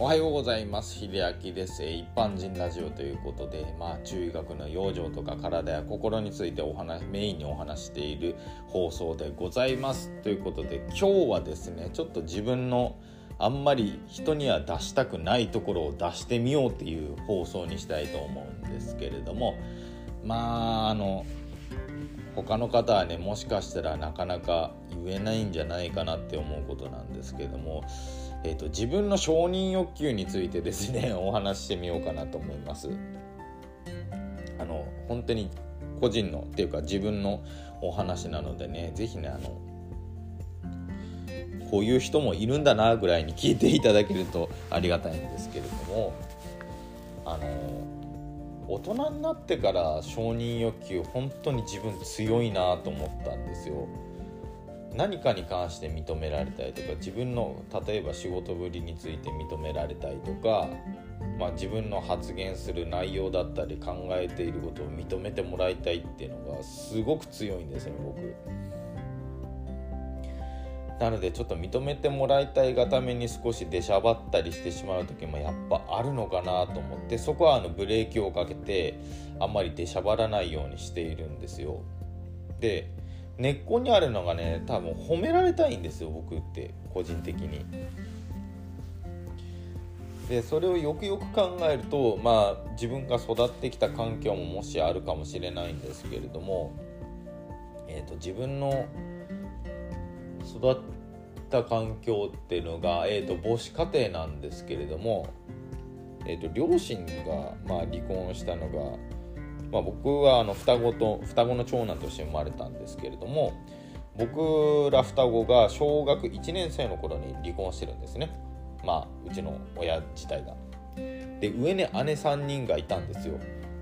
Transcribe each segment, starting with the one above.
おはようございます。秀明です。一般人ラジオということでまあ中医学の養生とか体や心についてお話メインにお話している放送でございます。ということで今日はですねちょっと自分のあんまり人には出したくないところを出してみようっていう放送にしたいと思うんですけれどもまああの他の方はねもしかしたらなかなか言えないんじゃないかなって思うことなんですけども、えーと、自分の承認欲求についてですね お話ししてみようかなと思います。あの本当に個人のっていうか自分のお話なのでね是非ねあのこういう人もいるんだなぐらいに聞いていただけると ありがたいんですけれどもあの大人になってから承認欲求本当に自分強いなと思ったんですよ。何かに関して認められたいとか自分の例えば仕事ぶりについて認められたいとか、まあ、自分の発言する内容だったり考えていることを認めてもらいたいっていうのがすごく強いんですよ僕。なのでちょっと認めてもらいたいがために少し出しゃばったりしてしまう時もやっぱあるのかなと思ってそこはあのブレーキをかけてあんまり出しゃばらないようにしているんですよ。で根っこにあるのがね多分褒められたいんですよ僕って個人的に。でそれをよくよく考えるとまあ自分が育ってきた環境ももしあるかもしれないんですけれども、えーと自分の育った環境っていうのが、えーと、母子家庭なんですけれども、えーと、両親が、まあ、離婚したのが、まあ、僕はあの双子と双子の長男として生まれたんですけれども僕ら双子が小学1年生の頃に離婚してるんですねまあうちの親自体が。で上に姉3人がいたんですよ。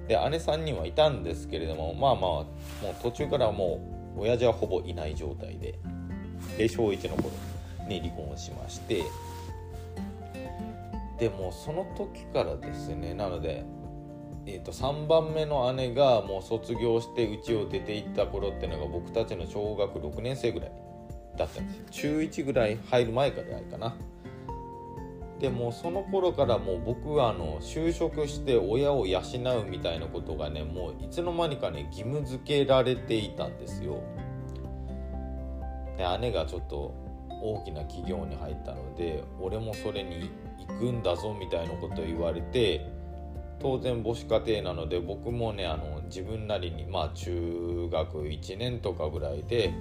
で姉3人はいたんですけれどもまあまあもう途中からもう親父はほぼいない状態でで小1の頃に離婚しましてでもその時からですねなので、えー、と3番目の姉がもう卒業して家を出て行った頃っていうのが僕たちの小学6年生ぐらいだったんですよ。中1ぐらい入る前からかな。でもその頃からもう僕はあの就職して親を養うみたいなことがねもういつの間にかね義務付けられていたんですよ。で姉がちょっと大きな企業に入ったので俺もそれに行くんだぞみたいなことを言われて当然母子家庭なので僕もねあの自分なりにまあ中学1年とかぐらいで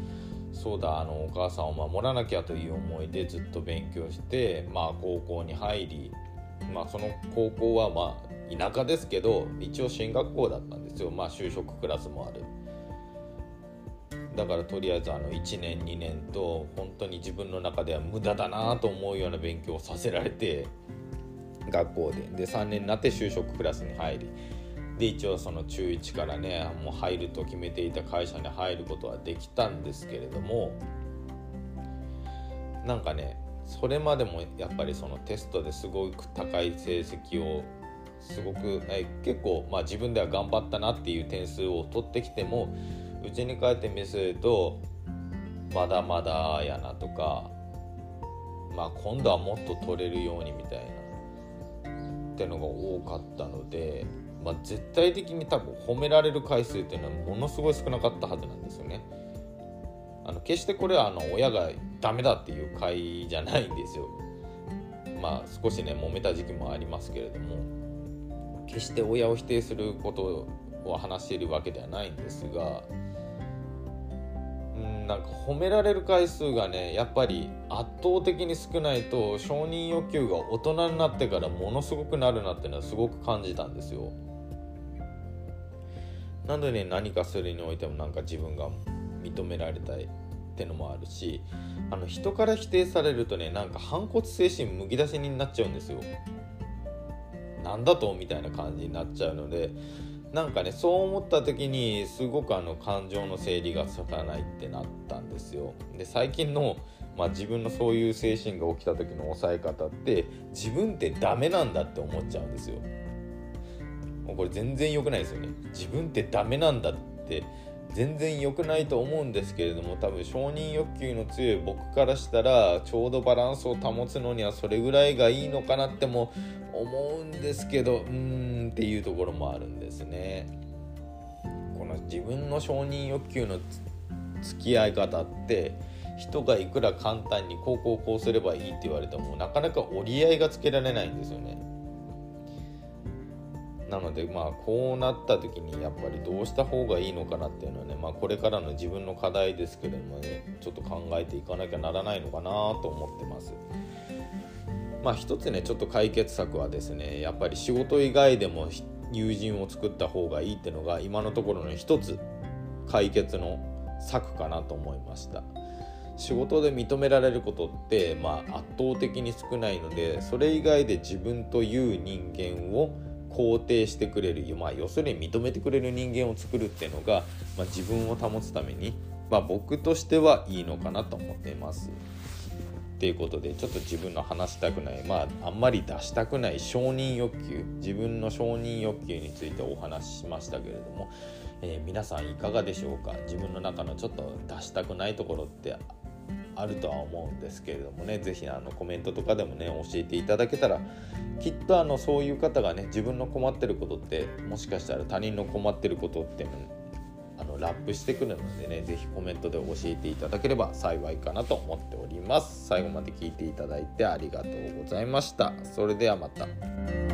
そうだあのお母さんを守らなきゃという思いでずっと勉強してまあ高校に入りまあその高校はまあ田舎ですけど一応進学校だったんですよまあ就職クラスもある。だからとりあえずあの1年2年と本当に自分の中では無駄だなと思うような勉強をさせられて学校で。で3年になって就職クラスに入り。で一応その中1からねもう入ると決めていた会社に入ることはできたんですけれどもなんかねそれまでもやっぱりそのテストですごく高い成績をすごくえ結構まあ自分では頑張ったなっていう点数を取ってきてもうちに帰って見せるとまだまだやなとかまあ今度はもっと取れるようにみたいな。ってのが多かったので、まあ、絶対的に多分褒められる回数っていうのはものすごい少なかったはずなんですよね。あの決してこれはあの親がダメだっていう回じゃないんですよ。まあ少しね揉めた時期もありますけれども決して親を否定することを話しているわけではないんですがなんか褒められる回数がねやっぱり圧倒的に少ないと承認欲求が大人になってからものすごくなるなっていうのはすごく感じたんですよ。なので、ね、何かするにおいてもなんか自分が認められたいってのもあるしあの人から否定されるとねなんか反骨精神むき出しになっちゃうんですよ。なんだと？みたいな感じになっちゃうのでなんかねそう思った時にすごくあの感情の整理がつかないってなったんですよ。で最近の、まあ、自分のそういう精神が起きた時の抑え方って自分ってダメなんだって思っちゃうんですよ。もうこれ全然良くないですよね。自分ってダメなんだって全然良くないと思うんですけれども多分承認欲求の強い僕からしたらちょうどバランスを保つのにはそれぐらいがいいのかなっても思うんですけどうーんっていうところもあるんですね。この自分の承認欲求の付き合い方って人がいくら簡単にこうこうこうすればいいって言われてもなかなか折り合いがつけられないんですよね。なのでまあこうなった時にやっぱりどうした方がいいのかなっていうのはね、まあ、これからの自分の課題ですけれどもねちょっと考えていかなきゃならないのかなと思ってます。まあ一つねちょっと解決策はですねやっぱり仕事以外でも友人を作った方がいいっていうのが今のところの一つ解決の策かなと思いました仕事で認められることって、まあ、圧倒的に少ないのでそれ以外で自分という人間を肯定してくれる、まあ、要するに認めてくれる人間を作るっていうのが、まあ、自分を保つために、まあ、僕としてはいいのかなと思っています。っていうことでちょっと自分の話したくないまああんまり出したくない承認欲求自分の承認欲求についてお話ししましたけれども、えー、皆さんいかがでしょうか？自分の中のちょっと出したくないところってあるとは思うんですけれどもね是非あのコメントとかでもね教えていただけたらきっとあのそういう方がね自分の困ってることってもしかしたら他人の困ってることってあのラップしてくるのでね是非コメントで教えていただければ幸いかなと思っております。最後まで聞いていただいてありがとうございました。それではまた。